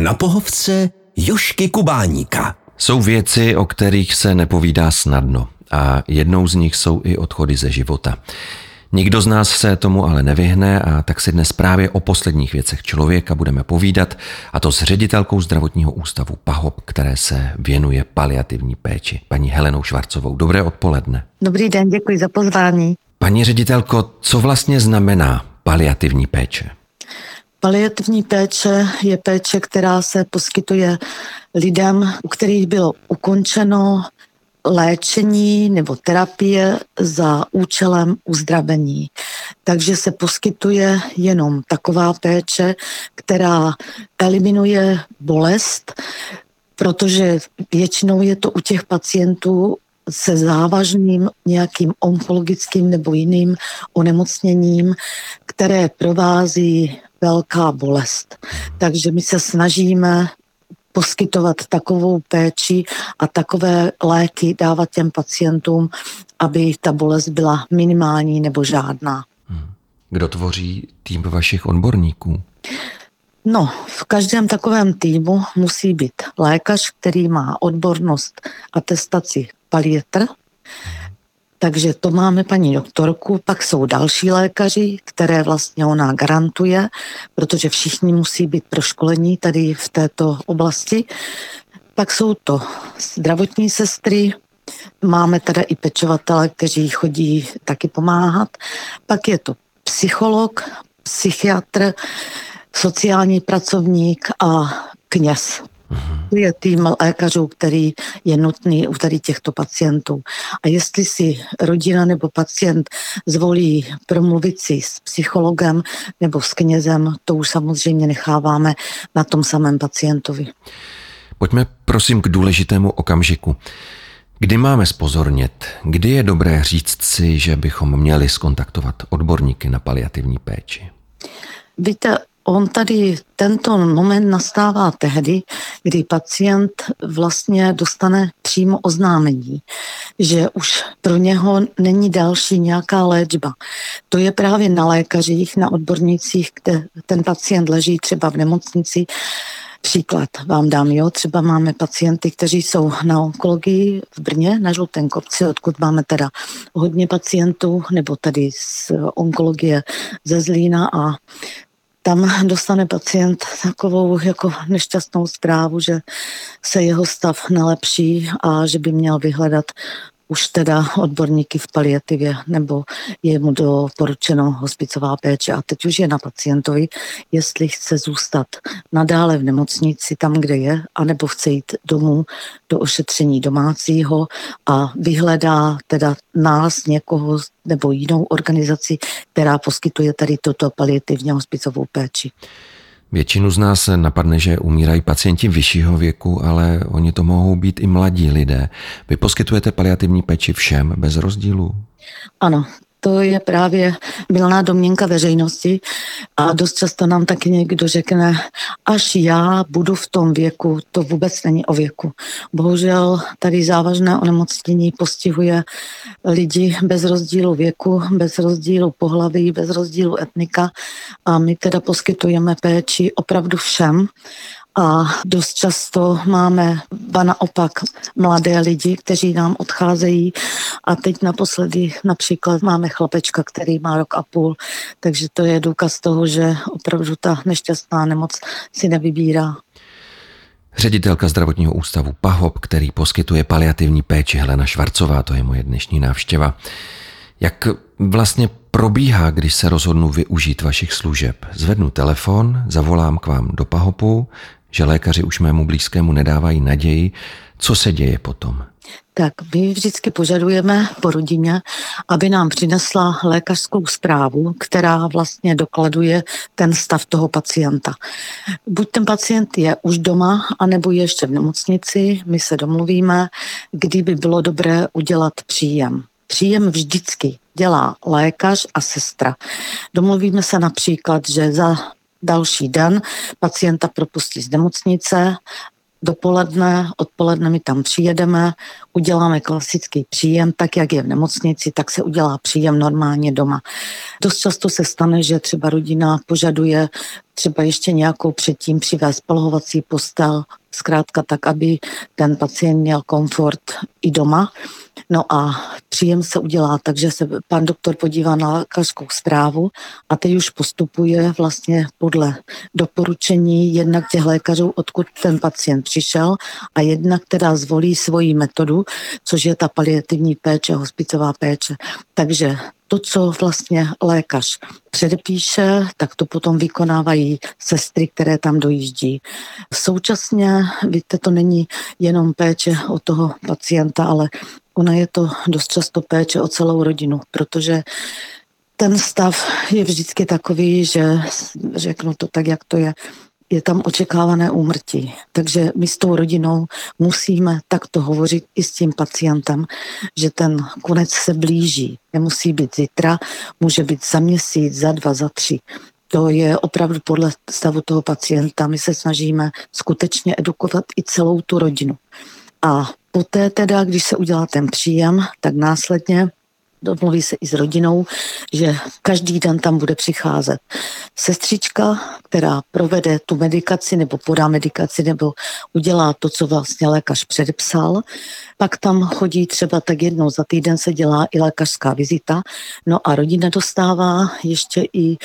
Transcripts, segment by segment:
Na pohovce Jošky Kubáníka. Jsou věci, o kterých se nepovídá snadno a jednou z nich jsou i odchody ze života. Nikdo z nás se tomu ale nevyhne a tak si dnes právě o posledních věcech člověka budeme povídat a to s ředitelkou zdravotního ústavu PAHOP, které se věnuje paliativní péči, paní Helenou Švarcovou. Dobré odpoledne. Dobrý den, děkuji za pozvání. Paní ředitelko, co vlastně znamená paliativní péče? Paliativní péče je péče, která se poskytuje lidem, u kterých bylo ukončeno léčení nebo terapie za účelem uzdravení. Takže se poskytuje jenom taková péče, která eliminuje bolest, protože většinou je to u těch pacientů se závažným nějakým onkologickým nebo jiným onemocněním, které provází velká bolest. Takže my se snažíme poskytovat takovou péči a takové léky dávat těm pacientům, aby ta bolest byla minimální nebo žádná. Hmm. Kdo tvoří tým vašich odborníků? No, v každém takovém týmu musí být lékař, který má odbornost atestaci palietr, takže to máme paní doktorku, pak jsou další lékaři, které vlastně ona garantuje, protože všichni musí být proškolení tady v této oblasti. Pak jsou to zdravotní sestry, máme teda i pečovatele, kteří chodí taky pomáhat. Pak je to psycholog, psychiatr, sociální pracovník a kněz. To je tým lékařů, který je nutný u tady těchto pacientů. A jestli si rodina nebo pacient zvolí promluvit si s psychologem nebo s knězem, to už samozřejmě necháváme na tom samém pacientovi. Pojďme prosím k důležitému okamžiku. Kdy máme spozornět? Kdy je dobré říct si, že bychom měli skontaktovat odborníky na paliativní péči? Víte, On tady tento moment nastává tehdy, kdy pacient vlastně dostane přímo oznámení, že už pro něho není další nějaká léčba. To je právě na lékařích, na odbornicích, kde ten pacient leží třeba v nemocnici, Příklad vám dám, jo, třeba máme pacienty, kteří jsou na onkologii v Brně, na Žlutém kopci, odkud máme teda hodně pacientů, nebo tady z onkologie ze Zlína a tam dostane pacient takovou jako nešťastnou zprávu, že se jeho stav nelepší a že by měl vyhledat už teda odborníky v paliativě nebo je mu doporučeno hospicová péče a teď už je na pacientovi, jestli chce zůstat nadále v nemocnici tam, kde je, anebo chce jít domů do ošetření domácího a vyhledá teda nás, někoho nebo jinou organizaci, která poskytuje tady toto paliativně hospicovou péči. Většinu z nás napadne, že umírají pacienti vyššího věku, ale oni to mohou být i mladí lidé. Vy poskytujete paliativní péči všem bez rozdílu? Ano, to je právě milná domněnka veřejnosti a dost často nám taky někdo řekne, až já budu v tom věku, to vůbec není o věku. Bohužel tady závažné onemocnění postihuje lidi bez rozdílu věku, bez rozdílu pohlaví, bez rozdílu etnika a my teda poskytujeme péči opravdu všem a dost často máme ba naopak mladé lidi, kteří nám odcházejí a teď naposledy například máme chlapečka, který má rok a půl, takže to je důkaz toho, že opravdu ta nešťastná nemoc si nevybírá. Ředitelka zdravotního ústavu PAHOP, který poskytuje paliativní péči Helena Švarcová, to je moje dnešní návštěva. Jak vlastně probíhá, když se rozhodnu využít vašich služeb? Zvednu telefon, zavolám k vám do Pahopu, že lékaři už mému blízkému nedávají naději. Co se děje potom? Tak my vždycky požadujeme po rodině, aby nám přinesla lékařskou zprávu, která vlastně dokladuje ten stav toho pacienta. Buď ten pacient je už doma, anebo je ještě v nemocnici, my se domluvíme, kdy by bylo dobré udělat příjem. Příjem vždycky dělá lékař a sestra. Domluvíme se například, že za další den pacienta propustí z nemocnice dopoledne, odpoledne my tam přijedeme, uděláme klasický příjem, tak jak je v nemocnici, tak se udělá příjem normálně doma. Dost často se stane, že třeba rodina požaduje třeba ještě nějakou předtím přivést polohovací postel, zkrátka tak, aby ten pacient měl komfort i doma. No a příjem se udělá tak, že se pan doktor podívá na lékařskou zprávu a teď už postupuje vlastně podle doporučení jednak těch lékařů, odkud ten pacient přišel a jednak teda zvolí svoji metodu, což je ta paliativní péče, hospicová péče. Takže to, co vlastně lékař předepíše, tak to potom vykonávají sestry, které tam dojíždí. Současně, víte, to není jenom péče o toho pacienta, ale ona je to dost často péče o celou rodinu, protože ten stav je vždycky takový, že řeknu to tak, jak to je, je tam očekávané úmrtí. Takže my s tou rodinou musíme takto hovořit i s tím pacientem, že ten konec se blíží. Nemusí být zítra, může být za měsíc, za dva, za tři. To je opravdu podle stavu toho pacienta. My se snažíme skutečně edukovat i celou tu rodinu. A poté teda, když se udělá ten příjem, tak následně domluví se i s rodinou, že každý den tam bude přicházet sestřička, která provede tu medikaci nebo podá medikaci nebo udělá to, co vlastně lékař předepsal. Pak tam chodí třeba tak jednou za týden se dělá i lékařská vizita. No a rodina dostává ještě i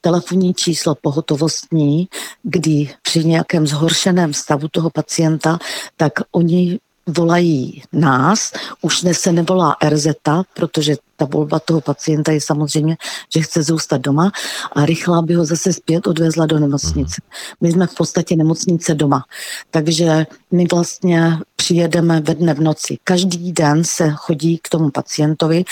telefonní číslo pohotovostní, kdy při nějakém zhoršeném stavu toho pacienta, tak oni volají nás, už dnes se nevolá RZ, protože ta volba toho pacienta je samozřejmě, že chce zůstat doma a rychlá by ho zase zpět odvezla do nemocnice. My jsme v podstatě nemocnice doma, takže my vlastně přijedeme ve dne v noci. Každý den se chodí k tomu pacientovi,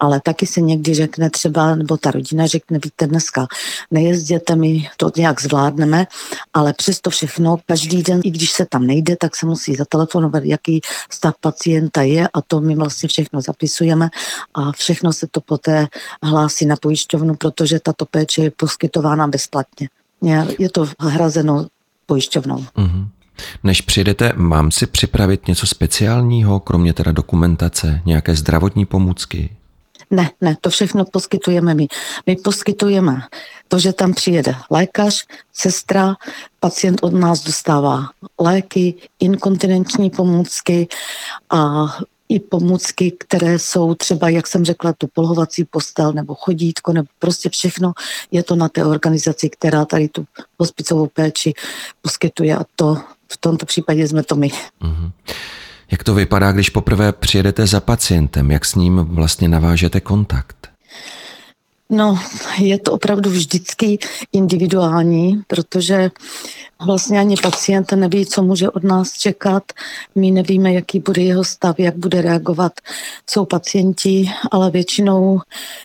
ale taky se někdy řekne třeba, nebo ta rodina řekne, víte, dneska nejezděte, my to nějak zvládneme, ale přesto všechno, každý den, i když se tam nejde, tak se musí zatelefonovat, jaký stav pacienta je a to my vlastně všechno zapisujeme a všechno se to poté hlásí na pojišťovnu, protože tato péče je poskytována bezplatně. Je to hrazeno pojišťovnou. Mm-hmm. Než přijedete, mám si připravit něco speciálního, kromě teda dokumentace, nějaké zdravotní pomůcky? Ne, ne, to všechno poskytujeme my. My poskytujeme to, že tam přijede lékař, sestra, pacient od nás dostává léky, inkontinenční pomůcky a i pomůcky, které jsou třeba, jak jsem řekla, tu polohovací postel nebo chodítko, nebo prostě všechno je to na té organizaci, která tady tu hospicovou péči poskytuje a to v tomto případě jsme to my. Mm-hmm. Jak to vypadá, když poprvé přijedete za pacientem? Jak s ním vlastně navážete kontakt? No, je to opravdu vždycky individuální, protože vlastně ani pacient neví, co může od nás čekat. My nevíme, jaký bude jeho stav, jak bude reagovat. Jsou pacienti, ale většinou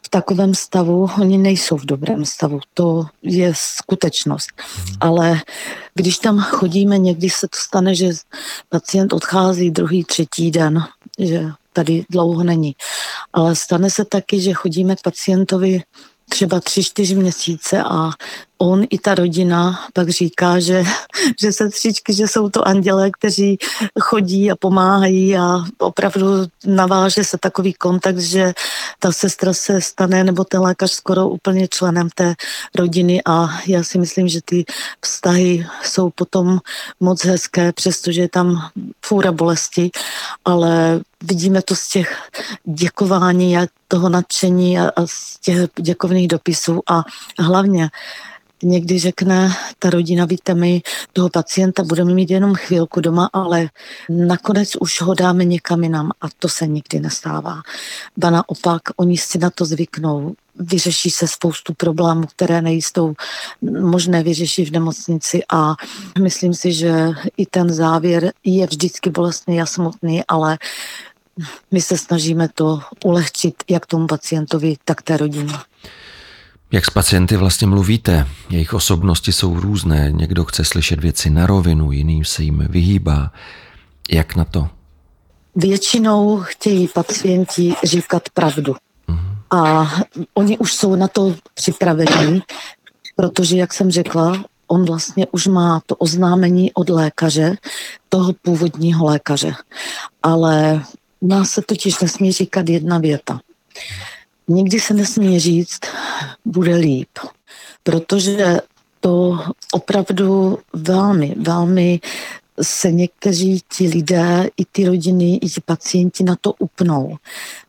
v takovém stavu, oni nejsou v dobrém stavu. To je skutečnost. Ale když tam chodíme, někdy se to stane, že pacient odchází druhý, třetí den, že tady dlouho není. Ale stane se taky, že chodíme k pacientovi třeba tři, čtyři měsíce a on i ta rodina pak říká, že, že sestřičky, že jsou to andělé, kteří chodí a pomáhají a opravdu naváže se takový kontakt, že ta sestra se stane nebo ten lékař skoro úplně členem té rodiny a já si myslím, že ty vztahy jsou potom moc hezké, přestože je tam fůra bolesti, ale vidíme to z těch děkování a toho nadšení a, a z těch děkovných dopisů a hlavně někdy řekne ta rodina, víte, my toho pacienta budeme mít jenom chvilku doma, ale nakonec už ho dáme někam jinam a to se nikdy nestává. Ba naopak, oni si na to zvyknou, vyřeší se spoustu problémů, které nejsou možné vyřešit v nemocnici a myslím si, že i ten závěr je vždycky bolestný a smutný, ale my se snažíme to ulehčit jak tomu pacientovi, tak té rodině. Jak s pacienty vlastně mluvíte? Jejich osobnosti jsou různé. Někdo chce slyšet věci na rovinu, jiný se jim vyhýbá. Jak na to? Většinou chtějí pacienti říkat pravdu. Uh-huh. A oni už jsou na to připraveni, protože, jak jsem řekla, on vlastně už má to oznámení od lékaře, toho původního lékaře. Ale nás se totiž nesmí říkat jedna věta. Nikdy se nesmí říct, bude líp, protože to opravdu velmi, velmi se někteří ti lidé, i ty rodiny, i ti pacienti na to upnou.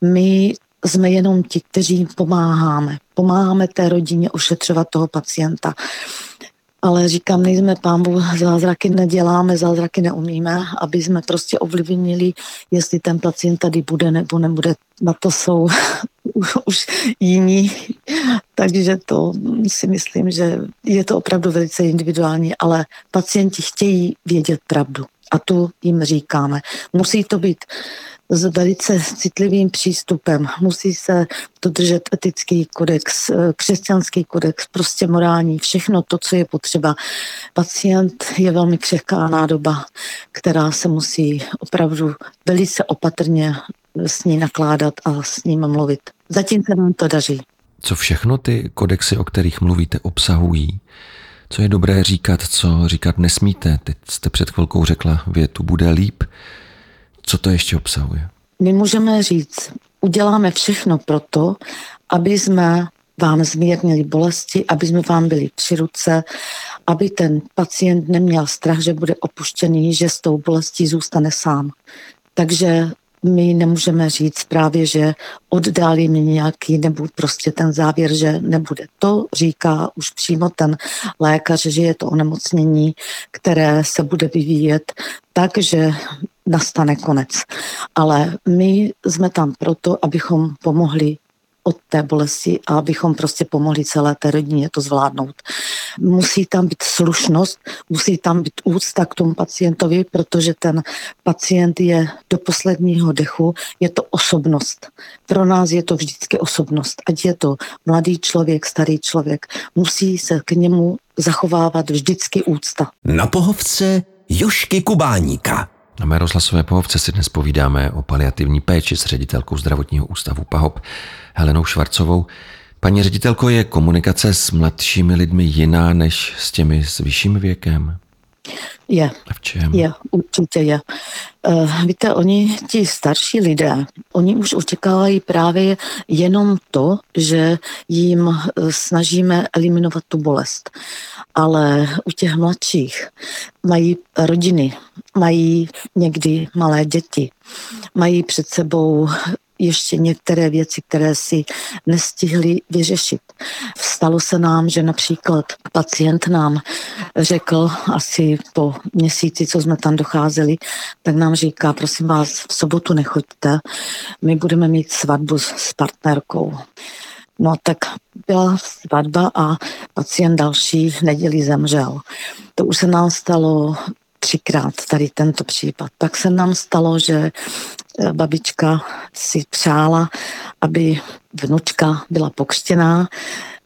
My jsme jenom ti, kteří pomáháme. Pomáháme té rodině ošetřovat toho pacienta. Ale říkám, nejsme pán zázraky neděláme, zázraky neumíme, aby jsme prostě ovlivnili, jestli ten pacient tady bude nebo nebude. Na to jsou už jiní, takže to si myslím, že je to opravdu velice individuální, ale pacienti chtějí vědět pravdu a tu jim říkáme. Musí to být s velice citlivým přístupem. Musí se dodržet etický kodex, eh, křesťanský kodex, prostě morální, všechno to, co je potřeba. Pacient je velmi křehká nádoba, která se musí opravdu velice opatrně s ní nakládat a s ním mluvit. Zatím se nám to daří. Co všechno ty kodexy, o kterých mluvíte, obsahují? Co je dobré říkat, co říkat nesmíte? Teď jste před chvilkou řekla větu bude líp. Co to ještě obsahuje? My můžeme říct, uděláme všechno proto, aby jsme vám zmírnili bolesti, aby jsme vám byli při ruce, aby ten pacient neměl strach, že bude opuštěný, že s tou bolestí zůstane sám. Takže my nemůžeme říct právě, že oddálíme nějaký nebo prostě ten závěr, že nebude. To říká už přímo ten lékař, že je to onemocnění, které se bude vyvíjet tak, že nastane konec. Ale my jsme tam proto, abychom pomohli od té bolesti a abychom prostě pomohli celé té rodině to zvládnout. Musí tam být slušnost, musí tam být úcta k tomu pacientovi, protože ten pacient je do posledního dechu, je to osobnost. Pro nás je to vždycky osobnost. Ať je to mladý člověk, starý člověk, musí se k němu zachovávat vždycky úcta. Na pohovce Jošky Kubáníka. Na mé rozhlasové pohovce si dnes povídáme o paliativní péči s ředitelkou zdravotního ústavu PAHOP Helenou Švarcovou. Paní ředitelko, je komunikace s mladšími lidmi jiná než s těmi s vyšším věkem? Je. A v čem? Je, určitě je. Uh, víte, oni, ti starší lidé, oni už očekávají právě jenom to, že jim uh, snažíme eliminovat tu bolest. Ale u těch mladších mají rodiny, mají někdy malé děti, mají před sebou ještě některé věci, které si nestihli vyřešit. Stalo se nám, že například pacient nám řekl asi po měsíci, co jsme tam docházeli, tak nám říká, prosím vás, v sobotu nechoďte, my budeme mít svatbu s partnerkou. No tak byla svatba a pacient další neděli zemřel. To už se nám stalo třikrát tady tento případ. Pak se nám stalo, že eh, babička si přála, aby vnučka byla pokřtěná,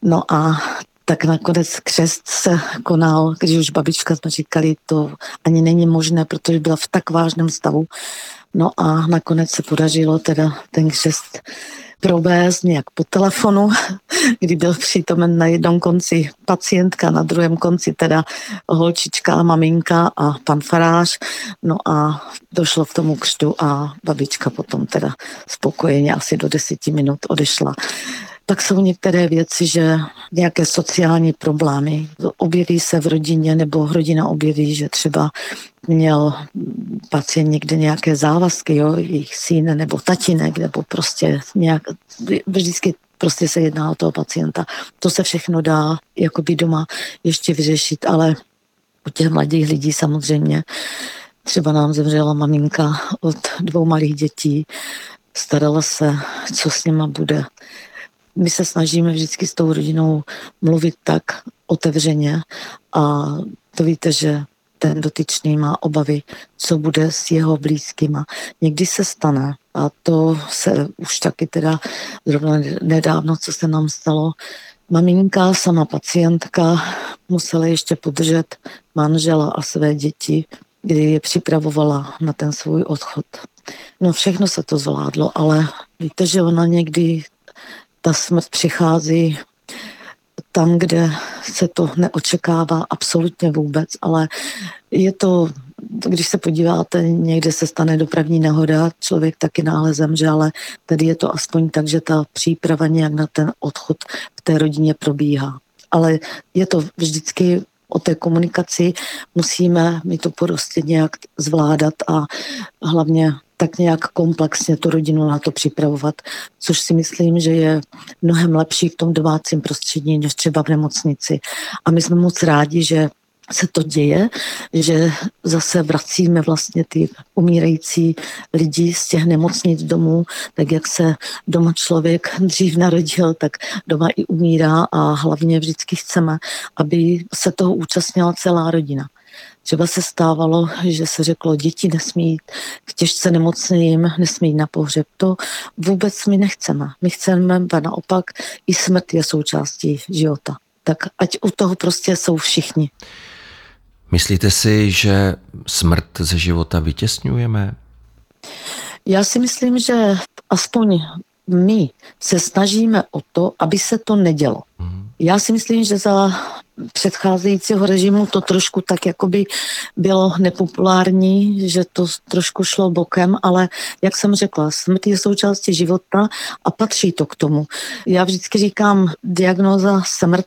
no a tak nakonec křest se konal, když už babička jsme říkali, to ani není možné, protože byla v tak vážném stavu. No a nakonec se podařilo teda ten křest provést nějak po telefonu, kdy byl přítomen na jednom konci pacientka, na druhém konci teda holčička a maminka a pan farář. No a došlo k tomu křtu a babička potom teda spokojeně asi do deseti minut odešla tak jsou některé věci, že nějaké sociální problémy objeví se v rodině nebo rodina objeví, že třeba měl pacient někde nějaké závazky, jo, jejich syn nebo tatínek, nebo prostě nějak, vždycky prostě se jedná o toho pacienta. To se všechno dá jakoby doma ještě vyřešit, ale u těch mladých lidí samozřejmě třeba nám zemřela maminka od dvou malých dětí, starala se, co s nima bude my se snažíme vždycky s tou rodinou mluvit tak otevřeně a to víte, že ten dotyčný má obavy, co bude s jeho blízkýma. Někdy se stane, a to se už taky teda zrovna nedávno, co se nám stalo, maminka, sama pacientka musela ještě podržet manžela a své děti, kdy je připravovala na ten svůj odchod. No všechno se to zvládlo, ale víte, že ona někdy ta smrt přichází tam, kde se to neočekává absolutně vůbec, ale je to když se podíváte, někde se stane dopravní nehoda, člověk taky náhle zemře, ale tady je to aspoň tak, že ta příprava nějak na ten odchod v té rodině probíhá. Ale je to vždycky o té komunikaci, musíme my to prostě nějak zvládat a hlavně tak nějak komplexně tu rodinu na to připravovat, což si myslím, že je mnohem lepší v tom domácím prostředí, než třeba v nemocnici. A my jsme moc rádi, že se to děje, že zase vracíme vlastně ty umírající lidi z těch nemocnic domů, tak jak se doma člověk dřív narodil, tak doma i umírá a hlavně vždycky chceme, aby se toho účastnila celá rodina. Třeba se stávalo, že se řeklo, děti nesmí jít k těžce nemocným, nesmí jít na pohřeb. To vůbec my nechceme. My chceme, naopak, i smrt je součástí života. Tak ať u toho prostě jsou všichni. Myslíte si, že smrt ze života vytěsňujeme? Já si myslím, že aspoň my se snažíme o to, aby se to nedělo. Já si myslím, že za předcházejícího režimu to trošku tak jakoby bylo nepopulární, že to trošku šlo bokem, ale jak jsem řekla, smrt je součástí života a patří to k tomu. Já vždycky říkám, diagnoza smrt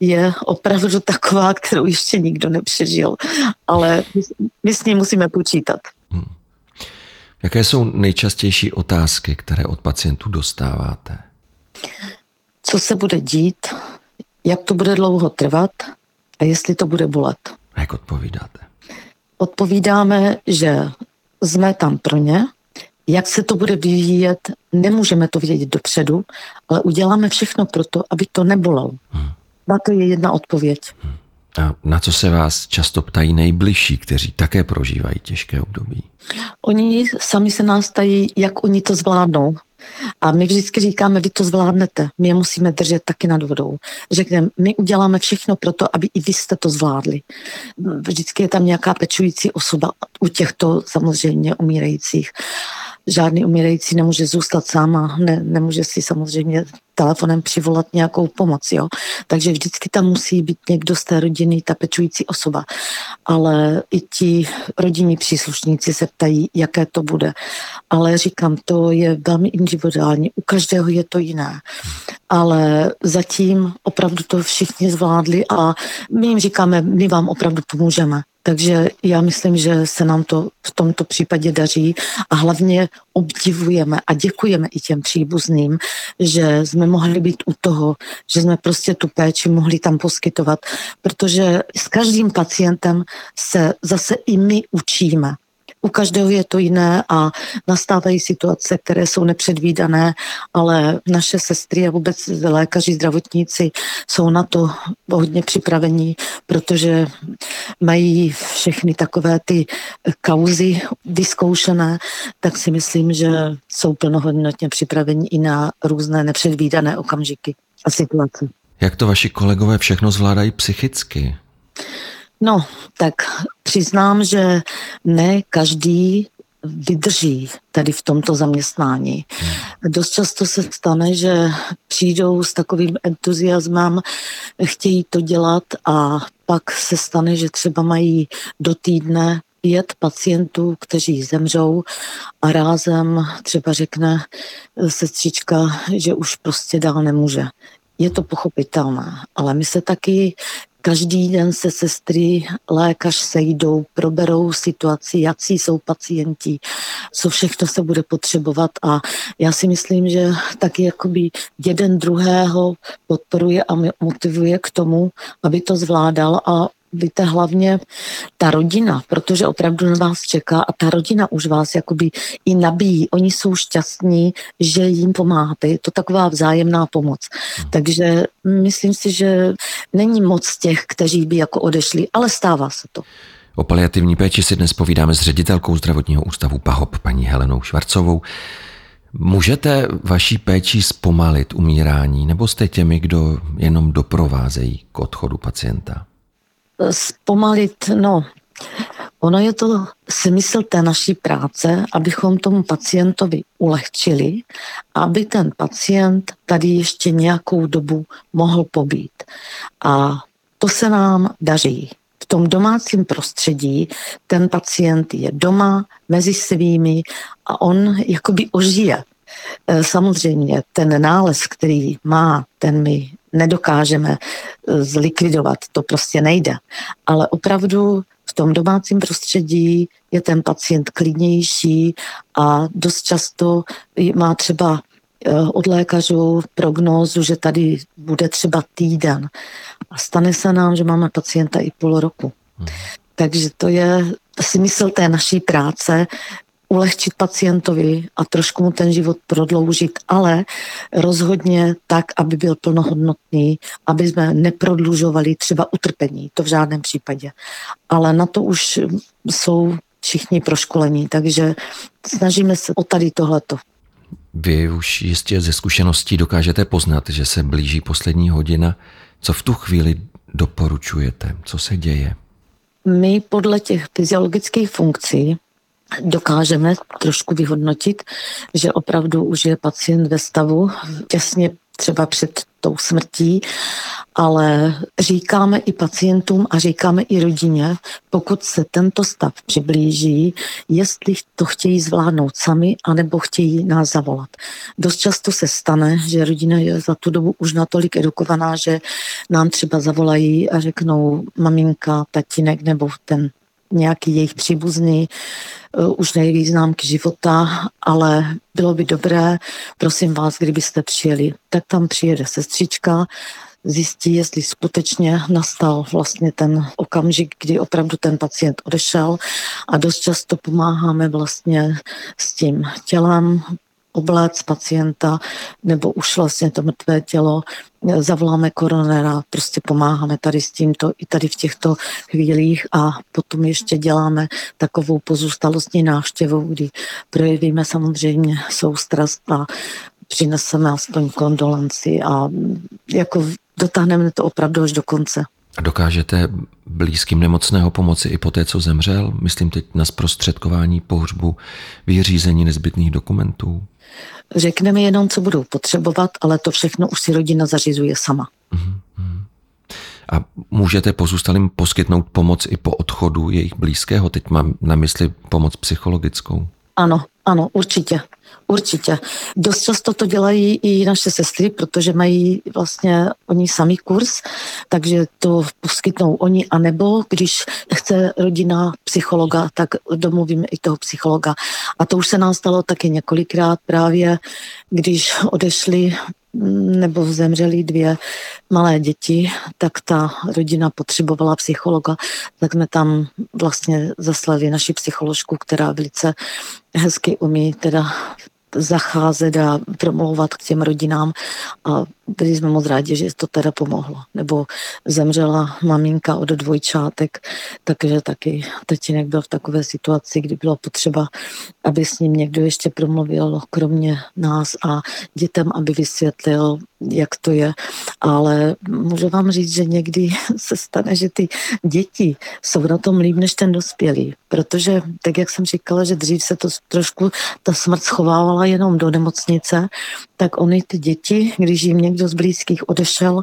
je opravdu taková, kterou ještě nikdo nepřežil, ale my s ní musíme počítat. Hmm. Jaké jsou nejčastější otázky, které od pacientů dostáváte? Co se bude dít, jak to bude dlouho trvat a jestli to bude bolet. A jak odpovídáte? Odpovídáme, že jsme tam pro ně, jak se to bude vyvíjet, nemůžeme to vědět dopředu, ale uděláme všechno pro to, aby to nebolelo. Hmm. Na to je jedna odpověď. Hmm. A na co se vás často ptají nejbližší, kteří také prožívají těžké období? Oni sami se nás ptají, jak oni to zvládnou. A my vždycky říkáme, vy to zvládnete, my je musíme držet taky nad vodou. Řekneme, my uděláme všechno pro to, aby i vy jste to zvládli. Vždycky je tam nějaká pečující osoba u těchto samozřejmě umírajících žádný umírající nemůže zůstat sám a ne, nemůže si samozřejmě telefonem přivolat nějakou pomoc. Jo? Takže vždycky tam musí být někdo z té rodiny, ta pečující osoba. Ale i ti rodinní příslušníci se ptají, jaké to bude. Ale říkám, to je velmi individuální. U každého je to jiné. Ale zatím opravdu to všichni zvládli a my jim říkáme, my vám opravdu pomůžeme. Takže já myslím, že se nám to v tomto případě daří a hlavně obdivujeme a děkujeme i těm příbuzným, že jsme mohli být u toho, že jsme prostě tu péči mohli tam poskytovat, protože s každým pacientem se zase i my učíme. U každého je to jiné a nastávají situace, které jsou nepředvídané, ale naše sestry a vůbec lékaři, zdravotníci jsou na to hodně připravení, protože mají všechny takové ty kauzy vyzkoušené, tak si myslím, že jsou plnohodnotně připraveni i na různé nepředvídané okamžiky a situace. Jak to vaši kolegové všechno zvládají psychicky? No, tak přiznám, že ne každý vydrží tady v tomto zaměstnání. Dost často se stane, že přijdou s takovým entuziasmem, chtějí to dělat a pak se stane, že třeba mají do týdne pět pacientů, kteří zemřou a rázem třeba řekne sestřička, že už prostě dál nemůže. Je to pochopitelné, ale my se taky Každý den se sestry, lékař sejdou, proberou situaci, jaký jsou pacienti, co všechno se bude potřebovat. A já si myslím, že taky jakoby jeden druhého podporuje a motivuje k tomu, aby to zvládal a víte, hlavně ta rodina, protože opravdu na vás čeká a ta rodina už vás jakoby i nabíjí. Oni jsou šťastní, že jim pomáháte. Je to taková vzájemná pomoc. Hmm. Takže myslím si, že není moc těch, kteří by jako odešli, ale stává se to. O paliativní péči si dnes povídáme s ředitelkou zdravotního ústavu PAHOP, paní Helenou Švarcovou. Můžete vaší péči zpomalit umírání, nebo jste těmi, kdo jenom doprovázejí k odchodu pacienta? Zpomalit, no, Ono je to smysl té naší práce, abychom tomu pacientovi ulehčili, aby ten pacient tady ještě nějakou dobu mohl pobít. A to se nám daří. V tom domácím prostředí ten pacient je doma mezi svými a on jakoby ožije. E, samozřejmě ten nález, který má, ten my nedokážeme e, zlikvidovat, to prostě nejde. Ale opravdu v tom domácím prostředí je ten pacient klidnější a dost často má třeba eh, od lékařů prognózu, že tady bude třeba týden. A stane se nám, že máme pacienta i půl roku. Hmm. Takže to je smysl té naší práce, ulehčit pacientovi a trošku mu ten život prodloužit, ale rozhodně tak, aby byl plnohodnotný, aby jsme neprodlužovali třeba utrpení, to v žádném případě. Ale na to už jsou všichni proškolení, takže snažíme se o tady tohleto. Vy už jistě ze zkušeností dokážete poznat, že se blíží poslední hodina. Co v tu chvíli doporučujete? Co se děje? My podle těch fyziologických funkcí dokážeme trošku vyhodnotit, že opravdu už je pacient ve stavu těsně třeba před tou smrtí, ale říkáme i pacientům a říkáme i rodině, pokud se tento stav přiblíží, jestli to chtějí zvládnout sami, anebo chtějí nás zavolat. Dost často se stane, že rodina je za tu dobu už natolik edukovaná, že nám třeba zavolají a řeknou maminka, tatínek nebo ten nějaký jejich příbuzný, uh, už nejeví známky života, ale bylo by dobré, prosím vás, kdybyste přijeli, tak tam přijede sestřička, zjistí, jestli skutečně nastal vlastně ten okamžik, kdy opravdu ten pacient odešel a dost často pomáháme vlastně s tím tělem, obléct pacienta nebo už vlastně to mrtvé tělo, zavoláme koronera, prostě pomáháme tady s tímto i tady v těchto chvílích a potom ještě děláme takovou pozůstalostní návštěvu, kdy projevíme samozřejmě soustrast a přineseme aspoň kondolenci a jako dotáhneme to opravdu až do konce. A dokážete blízkým nemocného pomoci i po té, co zemřel? Myslím teď na zprostředkování pohřbu, vyřízení nezbytných dokumentů. Řekneme jenom, co budou potřebovat, ale to všechno už si rodina zařizuje sama. Mm-hmm. A můžete pozůstalým poskytnout pomoc i po odchodu jejich blízkého? Teď mám na mysli pomoc psychologickou. Ano, ano, určitě. Určitě. Dost často to dělají i naše sestry, protože mají vlastně oni samý kurz, takže to poskytnou oni, anebo když chce rodina psychologa, tak domluvíme i toho psychologa. A to už se nám stalo taky několikrát právě, když odešli nebo zemřeli dvě malé děti, tak ta rodina potřebovala psychologa, tak jsme tam vlastně zaslali naši psycholožku, která velice hezky umí teda zacházet a promlouvat k těm rodinám a byli jsme moc rádi, že to teda pomohlo. Nebo zemřela maminka od dvojčátek, takže taky tatínek byl v takové situaci, kdy bylo potřeba, aby s ním někdo ještě promluvil, kromě nás a dětem, aby vysvětlil, jak to je. Ale můžu vám říct, že někdy se stane, že ty děti jsou na tom líp než ten dospělý. Protože, tak jak jsem říkala, že dřív se to trošku, ta smrt schovávala jenom do nemocnice, tak oni ty děti, když jim někdo z blízkých odešel,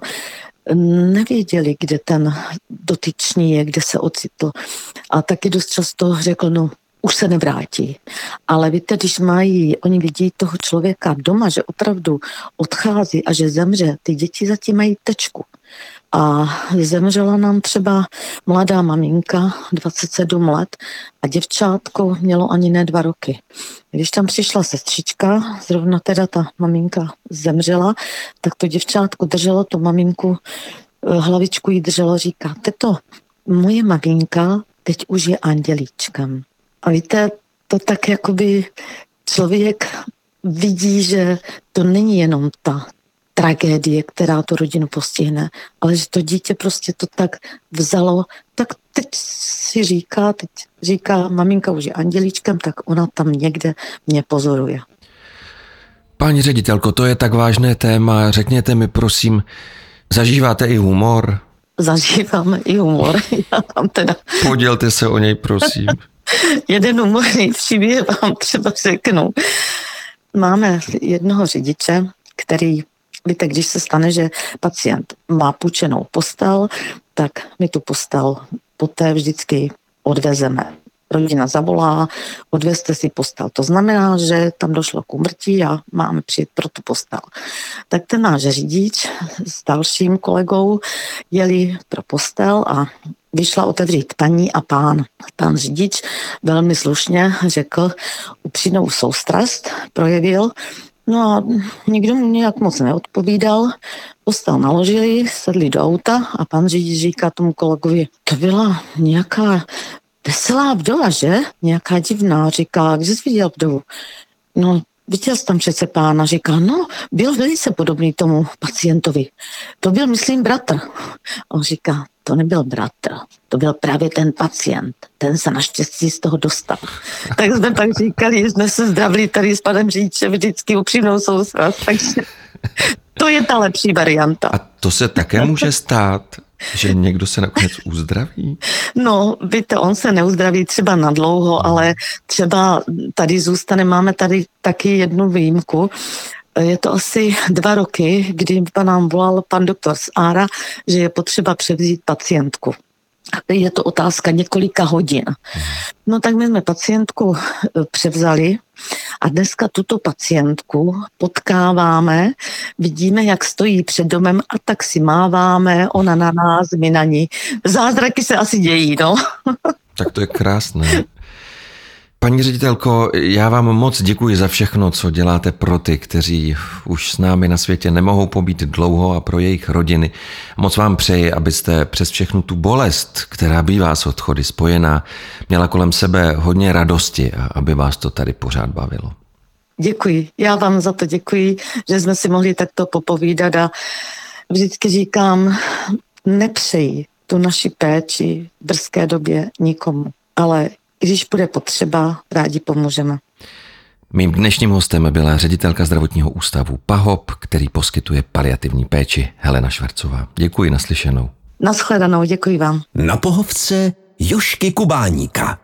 nevěděli, kde ten dotyčný je, kde se ocitl. A taky dost často řekl, no už se nevrátí. Ale víte, když mají, oni vidí toho člověka doma, že opravdu odchází a že zemře, ty děti zatím mají tečku. A zemřela nám třeba mladá maminka, 27 let, a děvčátko mělo ani ne dva roky. Když tam přišla sestřička, zrovna teda ta maminka zemřela, tak to děvčátko drželo tu maminku, eh, hlavičku jí drželo, říká, teto, moje maminka teď už je andělíčkem. A víte, to tak jakoby člověk vidí, že to není jenom ta tragédie, která tu rodinu postihne, ale že to dítě prostě to tak vzalo, tak teď si říká, teď říká, maminka už je andělíčkem, tak ona tam někde mě pozoruje. Paní ředitelko, to je tak vážné téma, řekněte mi prosím, zažíváte i humor? zažíváme i humor. Já tam teda... Podělte se o něj, prosím. Jeden humorný příběh vám třeba řeknu. Máme jednoho řidiče, který Víte, když se stane, že pacient má půjčenou postel, tak my tu postel poté vždycky odvezeme. Rodina zavolá, odvezte si postel. To znamená, že tam došlo k umrtí a máme přijet pro tu postel. Tak ten náš řidič s dalším kolegou jeli pro postel a vyšla otevřít paní a pán. Pan řidič velmi slušně řekl upřímnou soustrast, projevil, No a nikdo mu nějak moc neodpovídal. Postel naložili, sedli do auta a pan řidič říká tomu kolegovi, to byla nějaká veselá vdova, že? Nějaká divná, říká, kde jsi viděl vdovu? No, viděl jsi tam přece pána, říká, no, byl velice podobný tomu pacientovi. To byl, myslím, bratr. On říká, to nebyl bratr, to byl právě ten pacient. Ten se naštěstí z toho dostal. tak jsme pak říkali, že jsme se zdravili tady s panem řidičem vždycky upřímnou soustrast. Takže to je ta lepší varianta. A to se také může stát, že někdo se nakonec uzdraví? No, víte, on se neuzdraví třeba na dlouho, ale třeba tady zůstane, máme tady taky jednu výjimku, je to asi dva roky, kdy nám volal pan doktor z Ára, že je potřeba převzít pacientku. Je to otázka několika hodin. No tak my jsme pacientku e, převzali a dneska tuto pacientku potkáváme, vidíme, jak stojí před domem a tak si máváme, ona na nás, my na ní. Zázraky se asi dějí, no. Tak to je krásné. Paní ředitelko, já vám moc děkuji za všechno, co děláte pro ty, kteří už s námi na světě nemohou pobít dlouho a pro jejich rodiny. Moc vám přeji, abyste přes všechnu tu bolest, která bývá s odchody spojená, měla kolem sebe hodně radosti a aby vás to tady pořád bavilo. Děkuji. Já vám za to děkuji, že jsme si mohli takto popovídat a vždycky říkám, nepřeji tu naši péči v brzké době nikomu, ale když bude potřeba, rádi pomůžeme. Mým dnešním hostem byla ředitelka zdravotního ústavu PAHOP, který poskytuje paliativní péči Helena Švarcová. Děkuji naslyšenou. Naschledanou, děkuji vám. Na pohovce Jošky Kubáníka.